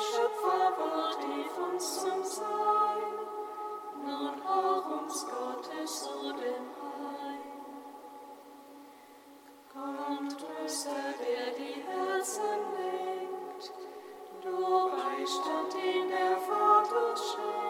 Schöpferbot lief uns zum Sein, nun auch uns Gottes so dem Heil. Stand in der Vater Vaterschaft.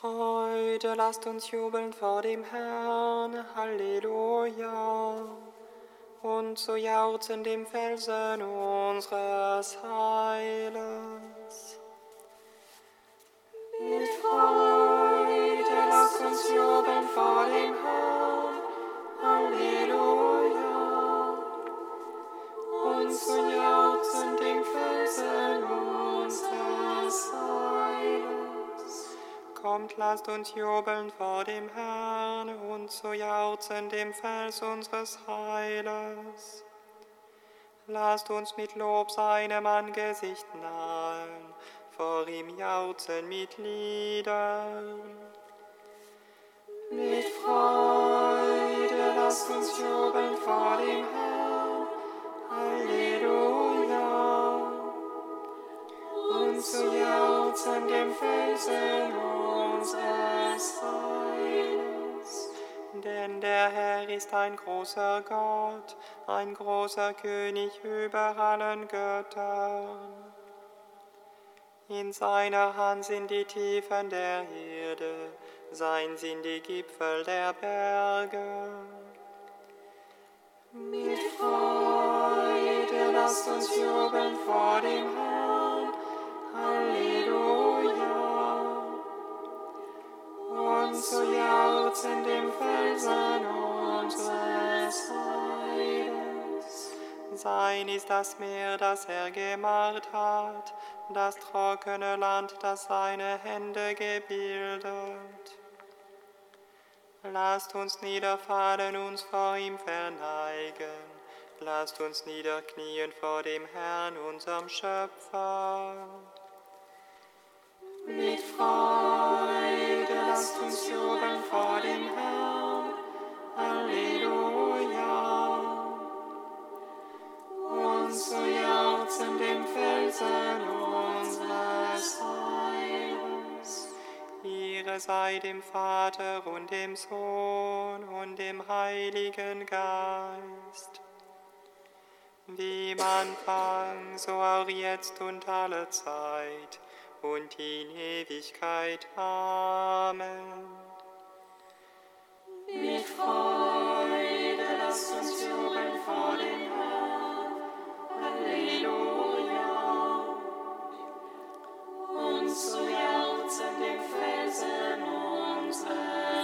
Freude, lasst uns jubeln vor dem Herrn. Halleluja. Und so jauchzen dem Felsen unseres Heiles. Mit Freude, lasst uns jubeln vor dem Herrn. Kommt, lasst uns jubeln vor dem Herrn und zu jauchzen dem Fels unseres Heiles. Lasst uns mit Lob seinem Angesicht nahen, vor ihm jauchzen mit Liedern. Mit Freude lasst uns jubeln vor dem Herrn. Halleluja. Zu jauchzen dem Felsen unseres Heiles. Denn der Herr ist ein großer Gott, ein großer König über allen Göttern. In seiner Hand sind die Tiefen der Erde, sein sind die Gipfel der Berge. Mit Freude lasst uns jubeln vor dem Herrn. Sein ist das Meer, das er gemacht hat, das trockene Land, das seine Hände gebildet. Lasst uns niederfallen, uns vor ihm verneigen. Lasst uns niederknien vor dem Herrn, unserem Schöpfer. Mit Freude lasst uns jubeln vor dem Herrn. Halleluja. Und so jauchzen dem Felsen unseres Heils. Ihre sei dem Vater und dem Sohn und dem Heiligen Geist wie im Anfang, so auch jetzt und alle Zeit und in Ewigkeit. Amen. Mit Freude lasst uns jubeln vor dem Herrn. Halleluja. Und zu Herzen dem Felsen unseres.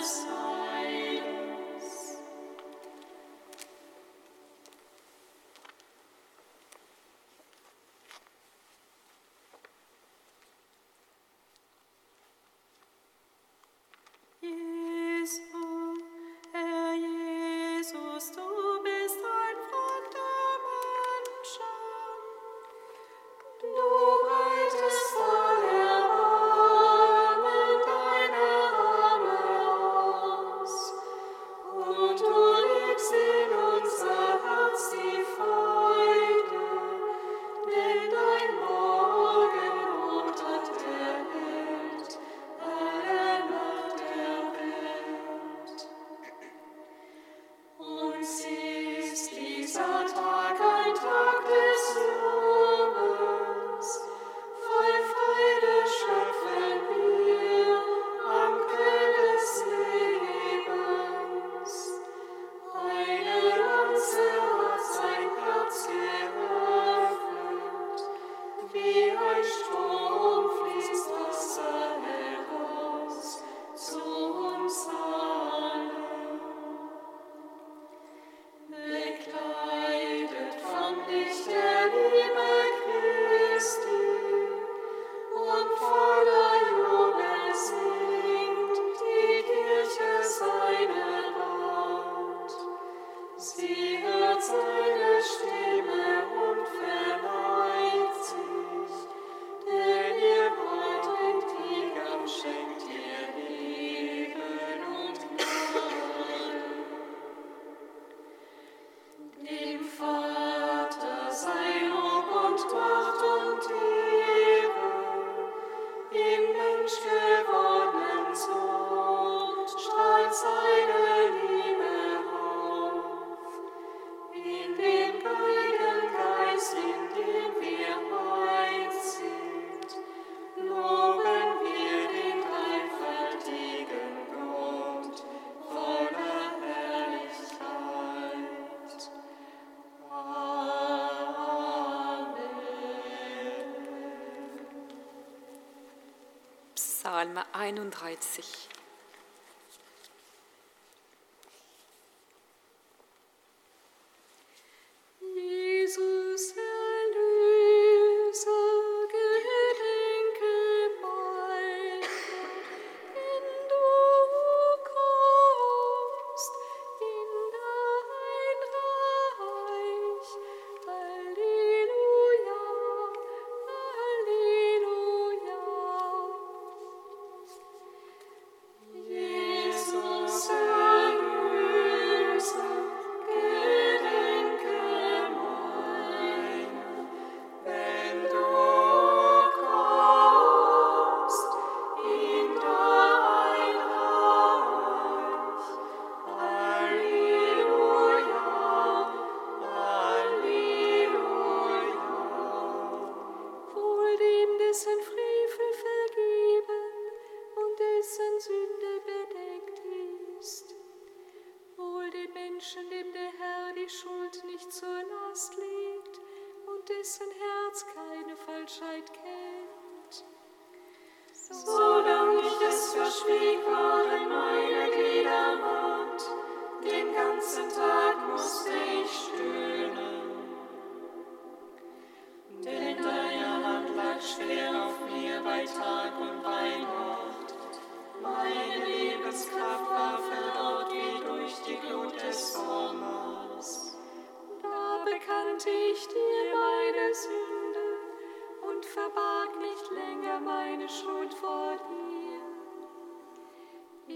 31.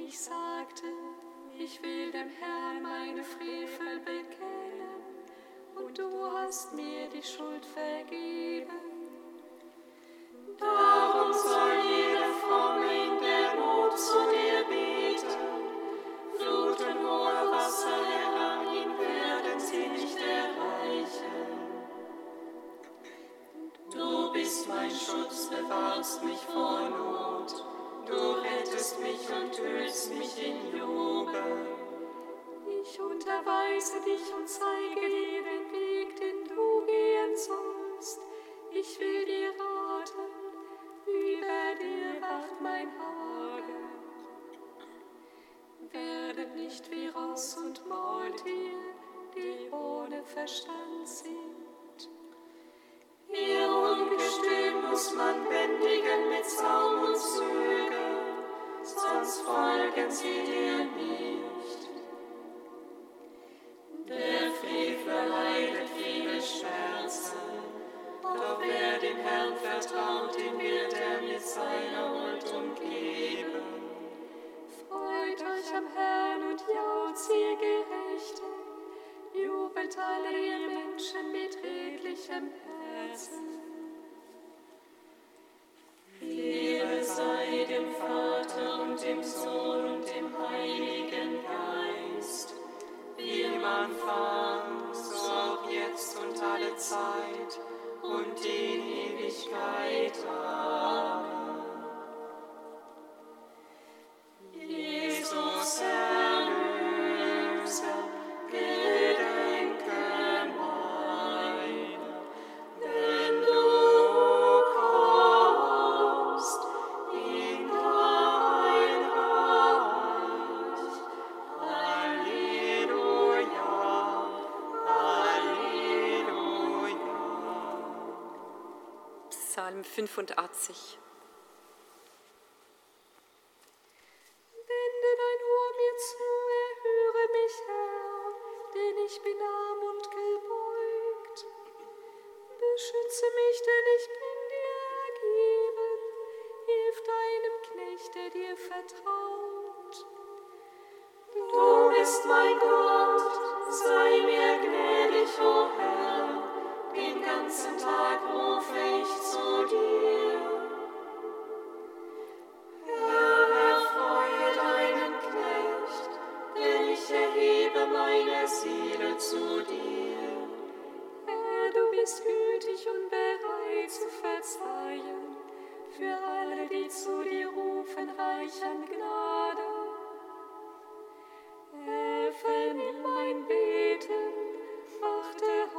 ich sagte, ich will dem Herrn meine Frevel bekennen, und du hast mir die Schuld vergeben. Darum soll jede Fromme in der Not zu dir beten. Fluten hohe Wasser heran, ihn werden sie nicht erreichen. Du bist mein Schutz, bewahrst mich vor und hüllst mich in Jubel. Ich unterweise dich und zeige dir den Weg, den du gehen sollst. Ich will dir raten, über dir wacht mein Hagen. Werdet nicht wie Ross und Maultier, die ohne Verstand sind. Ihr Ungestüm muss man bändigen mit Zaum und Zügel, sonst folgen sie dir nicht. Der Frevler leidet viele Schmerzen, doch wer dem Herrn vertraut, den wird er mit seiner Huld umgeben. Freut euch am Herrn und jauchzt ihr Gerechten, jubelt alle ihr Menschen mit redlichem Herzen. Ehre sei dem Vater dem Sohn und dem Heiligen Geist, wie im Anfang, so auch jetzt und alle Zeit und in Ewigkeit. Amen. Psalm 85.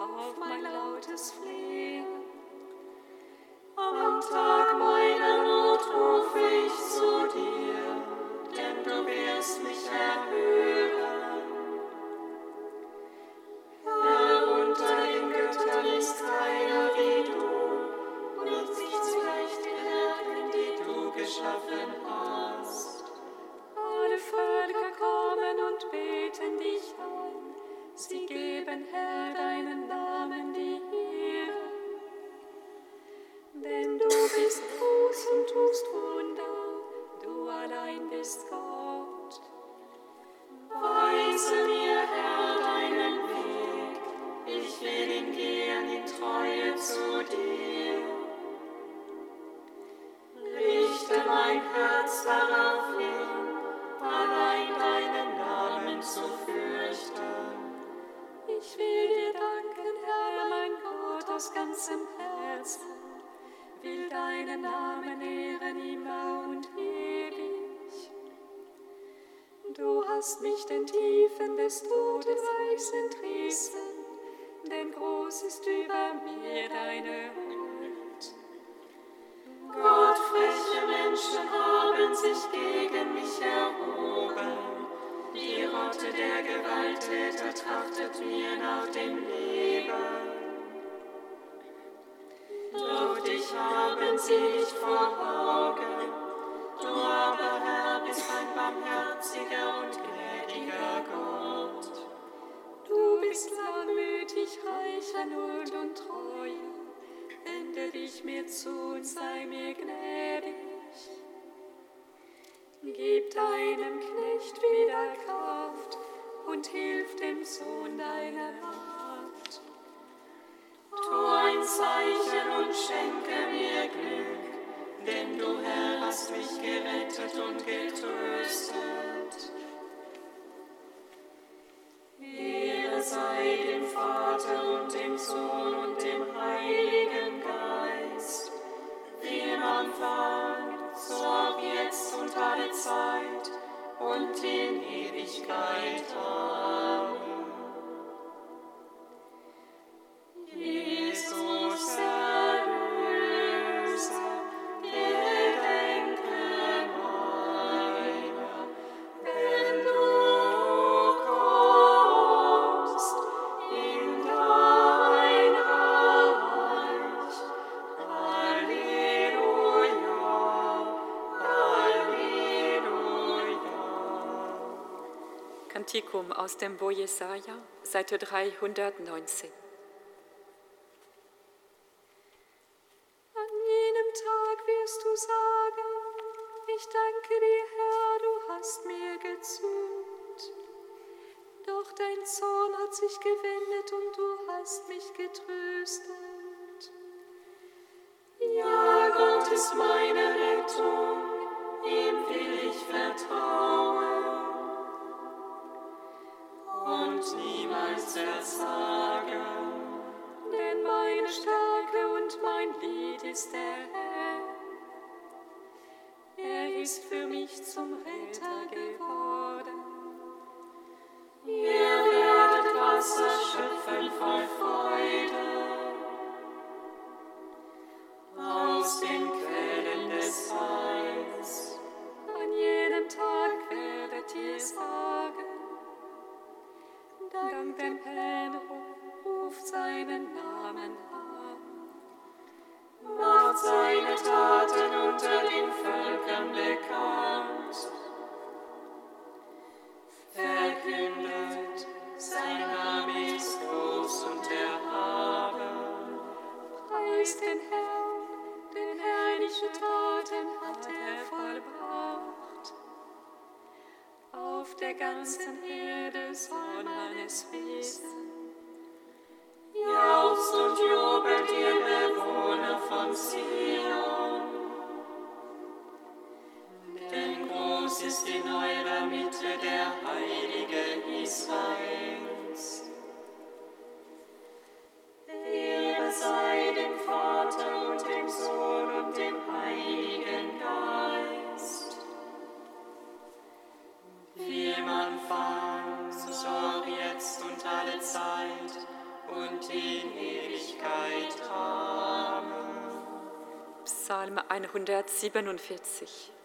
Auf mein lautes Flehen. Am ganzem Herzen. Will deinen Namen ehren immer und ewig. Du hast mich den Tiefen des Todesreichs entrissen, denn groß ist über mir deine Huld. Gott, freche Menschen haben sich gegen mich erhoben. Die Rotte der Gewalttäter trachtet mir nach dem Leben. Haben sie nicht vor Augen. Du aber, Herr, bist ein barmherziger und gnädiger Gott. Du bist langmütig, reich an und Treue. Wende dich mir zu und sei mir gnädig. Gib deinem Knecht wieder Kraft und hilf dem Sohn deiner Macht. Tu ein Zeichen und schenke mir Glück, denn du Herr hast mich gerettet und getröstet. Ehre sei dem Vater und dem Sohn und dem Heiligen Geist, wie im Anfang, so auch jetzt und alle Zeit und in Ewigkeit. Amen. Aus dem Bo Jesaja, Seite 319. An jenem Tag wirst du sagen, ich danke dir, Herr, du hast mir gezürnt. Doch dein Zorn hat sich gewendet und du hast mich getröstet. Ja, Gott ist meine Rettung, ihm will ich vertrauen An jedem Tag werdet ihr sagen, Dank dem Herrn ruft seinen Namen an. macht seine Taten unter den Völkern bekannt. Psalm 147.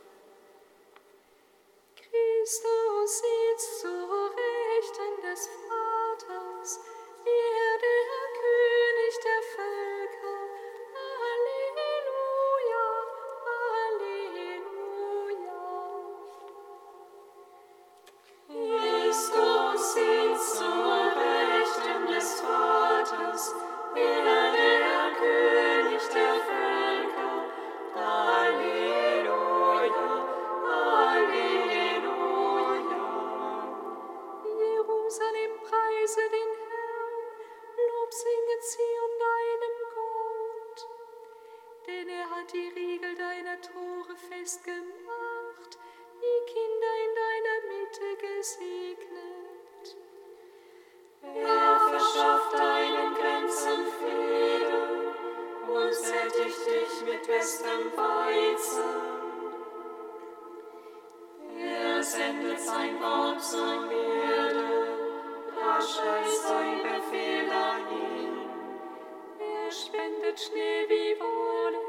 spendet Schnee wie Wolle,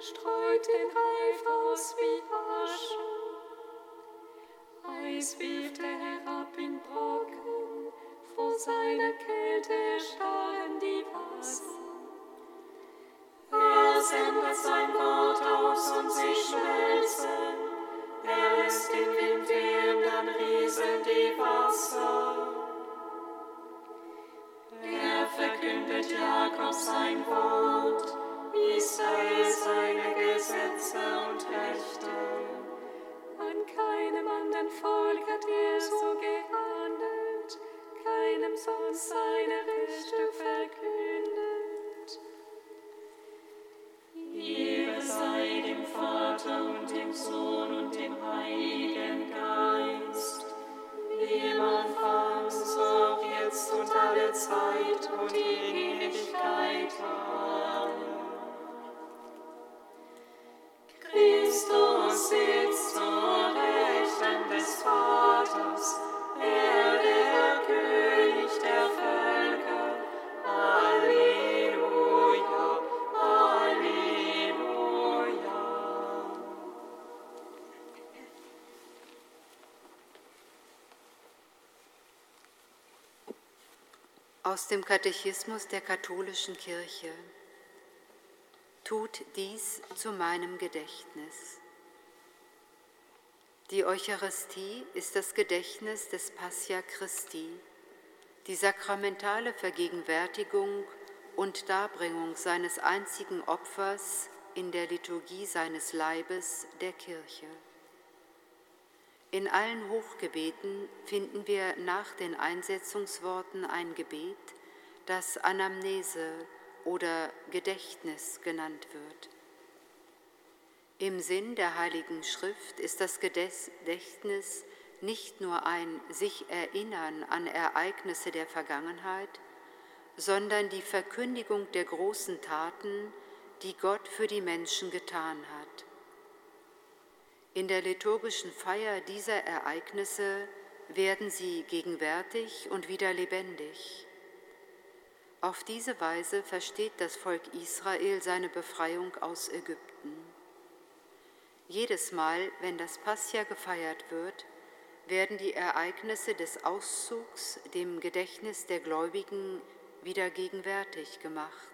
streut den Reif aus wie Asche. Eis wirft er herab in Brocken, vor seiner Kälte erstarren die Wasser. Er sendet sein Wort aus und sie schmelzen. Er lässt den Wind wehen, dann rieseln die Wasser. Jakob sein Wort, Israel seine Gesetze und Rechte. An keinem dein Volk hat er so gehandelt, keinem sonst seine Rechte verkündet. Ehre sei dem Vater und dem Sohn und dem Heiligen Geist, wie im alle Zeit und in Ewigkeit. Amen. Aus dem Katechismus der katholischen Kirche. Tut dies zu meinem Gedächtnis. Die Eucharistie ist das Gedächtnis des Passia Christi, die sakramentale Vergegenwärtigung und Darbringung seines einzigen Opfers in der Liturgie seines Leibes, der Kirche. In allen Hochgebeten finden wir nach den Einsetzungsworten ein Gebet, das Anamnese oder Gedächtnis genannt wird. Im Sinn der Heiligen Schrift ist das Gedächtnis nicht nur ein sich erinnern an Ereignisse der Vergangenheit, sondern die Verkündigung der großen Taten, die Gott für die Menschen getan hat. In der liturgischen Feier dieser Ereignisse werden sie gegenwärtig und wieder lebendig. Auf diese Weise versteht das Volk Israel seine Befreiung aus Ägypten. Jedes Mal, wenn das Passia gefeiert wird, werden die Ereignisse des Auszugs dem Gedächtnis der Gläubigen wieder gegenwärtig gemacht,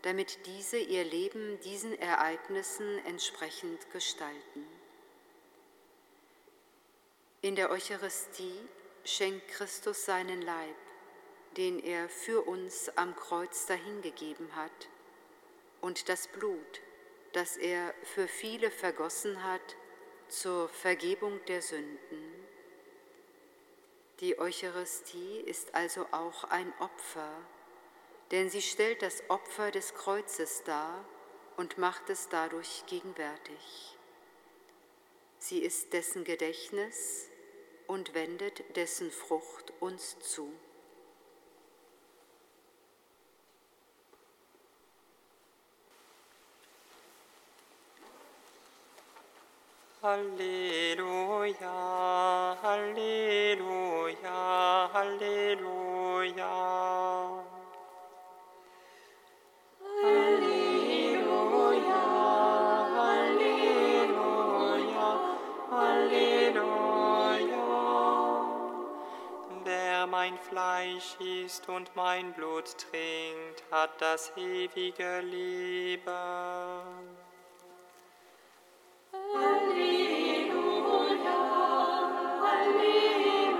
damit diese ihr Leben diesen Ereignissen entsprechend gestalten. In der Eucharistie schenkt Christus seinen Leib, den er für uns am Kreuz dahingegeben hat, und das Blut, das er für viele vergossen hat zur Vergebung der Sünden. Die Eucharistie ist also auch ein Opfer, denn sie stellt das Opfer des Kreuzes dar und macht es dadurch gegenwärtig. Sie ist dessen Gedächtnis und wendet dessen Frucht uns zu. Halleluja, Halleluja, Halleluja. Fleisch isst und mein Blut trinkt, hat das ewige Leben. Halleluja, Halleluja,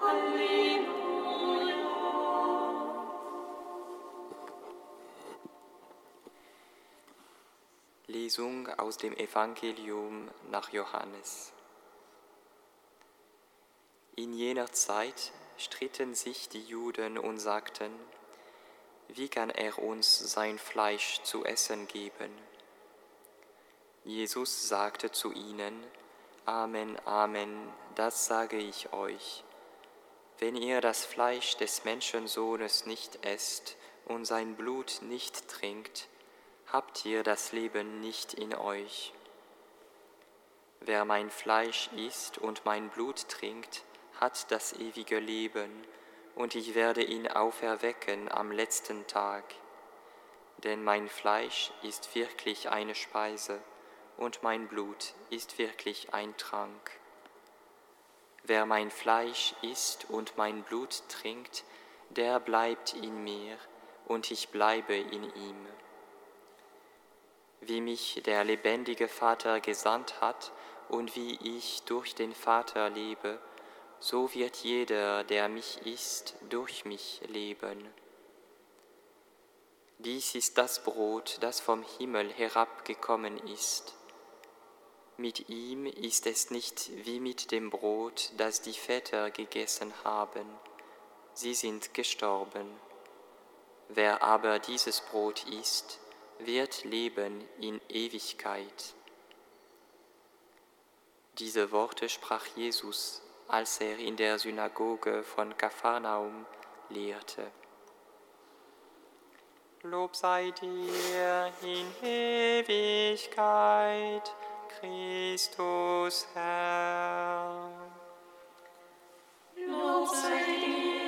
Halleluja. Lesung aus dem Evangelium nach Johannes. In jener Zeit stritten sich die Juden und sagten, wie kann er uns sein Fleisch zu essen geben? Jesus sagte zu ihnen, Amen, Amen, das sage ich euch. Wenn ihr das Fleisch des Menschensohnes nicht esst und sein Blut nicht trinkt, habt ihr das Leben nicht in euch. Wer mein Fleisch isst und mein Blut trinkt, hat das ewige Leben, und ich werde ihn auferwecken am letzten Tag. Denn mein Fleisch ist wirklich eine Speise, und mein Blut ist wirklich ein Trank. Wer mein Fleisch isst und mein Blut trinkt, der bleibt in mir, und ich bleibe in ihm. Wie mich der lebendige Vater gesandt hat und wie ich durch den Vater lebe, so wird jeder, der mich isst, durch mich leben. Dies ist das Brot, das vom Himmel herabgekommen ist. Mit ihm ist es nicht wie mit dem Brot, das die Väter gegessen haben. Sie sind gestorben. Wer aber dieses Brot isst, wird leben in Ewigkeit. Diese Worte sprach Jesus, als er in der Synagoge von Kapharnaum lehrte. Lob sei dir in Ewigkeit, Christus Herr. Lob sei dir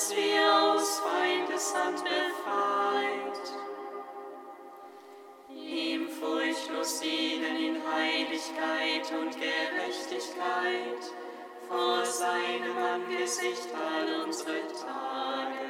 dass wir aus Feindeshand befreit, ihm furchtlos dienen in Heiligkeit und Gerechtigkeit vor seinem Angesicht all unsere Tage.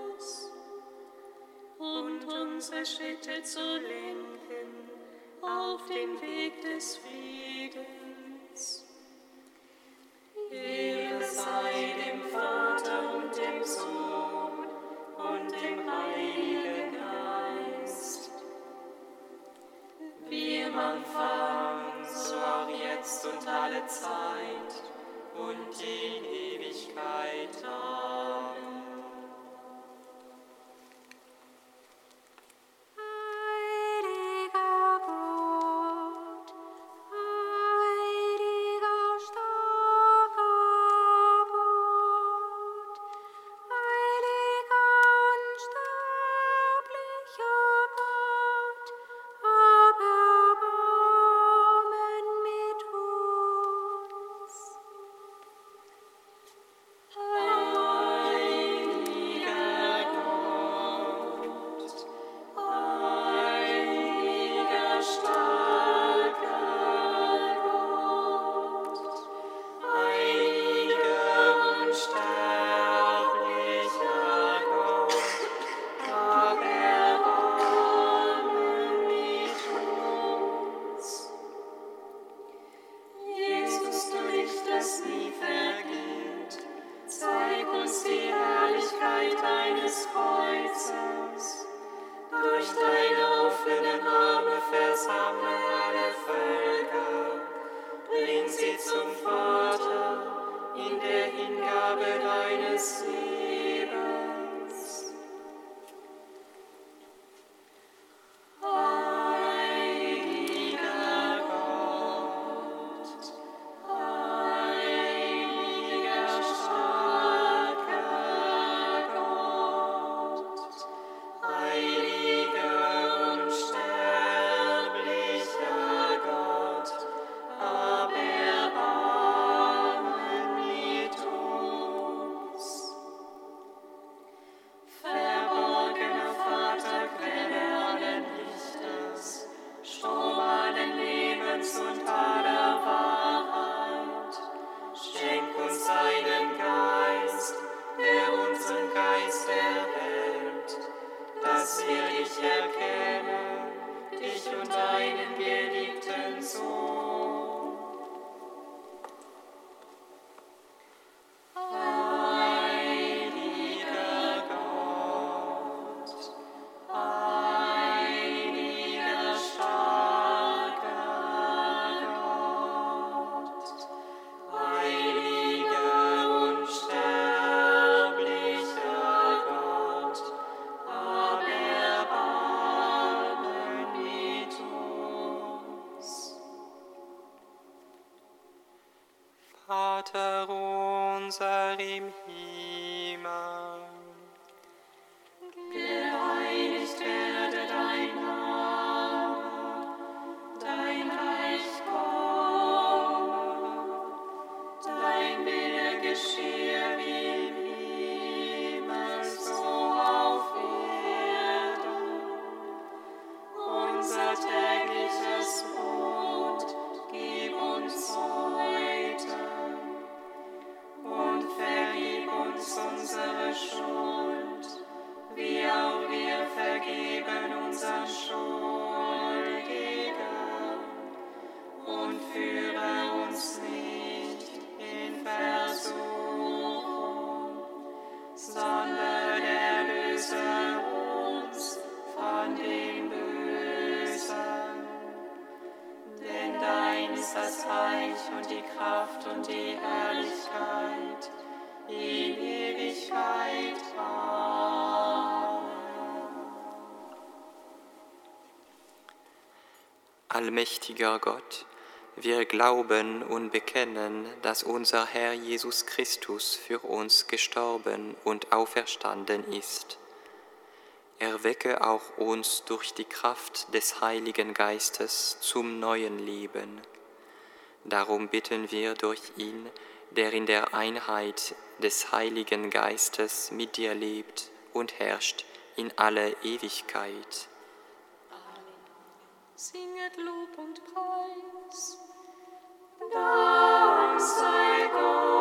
unsere Schritte zu lenken auf den Weg des Friedens. Ehre sei dem Vater und dem Sohn und dem Heiligen Geist. Wie im Anfang, so auch jetzt und alle Zeit und in Ewigkeit. Amen. Vater unser im Himmel. Allmächtiger Gott, wir glauben und bekennen, dass unser Herr Jesus Christus für uns gestorben und auferstanden ist erwecke auch uns durch die Kraft des Heiligen Geistes zum neuen Leben. Darum bitten wir durch ihn, der in der Einheit des Heiligen Geistes mit dir lebt und herrscht in alle Ewigkeit. Amen. Singet Lob und Preis. Dank sei Gott.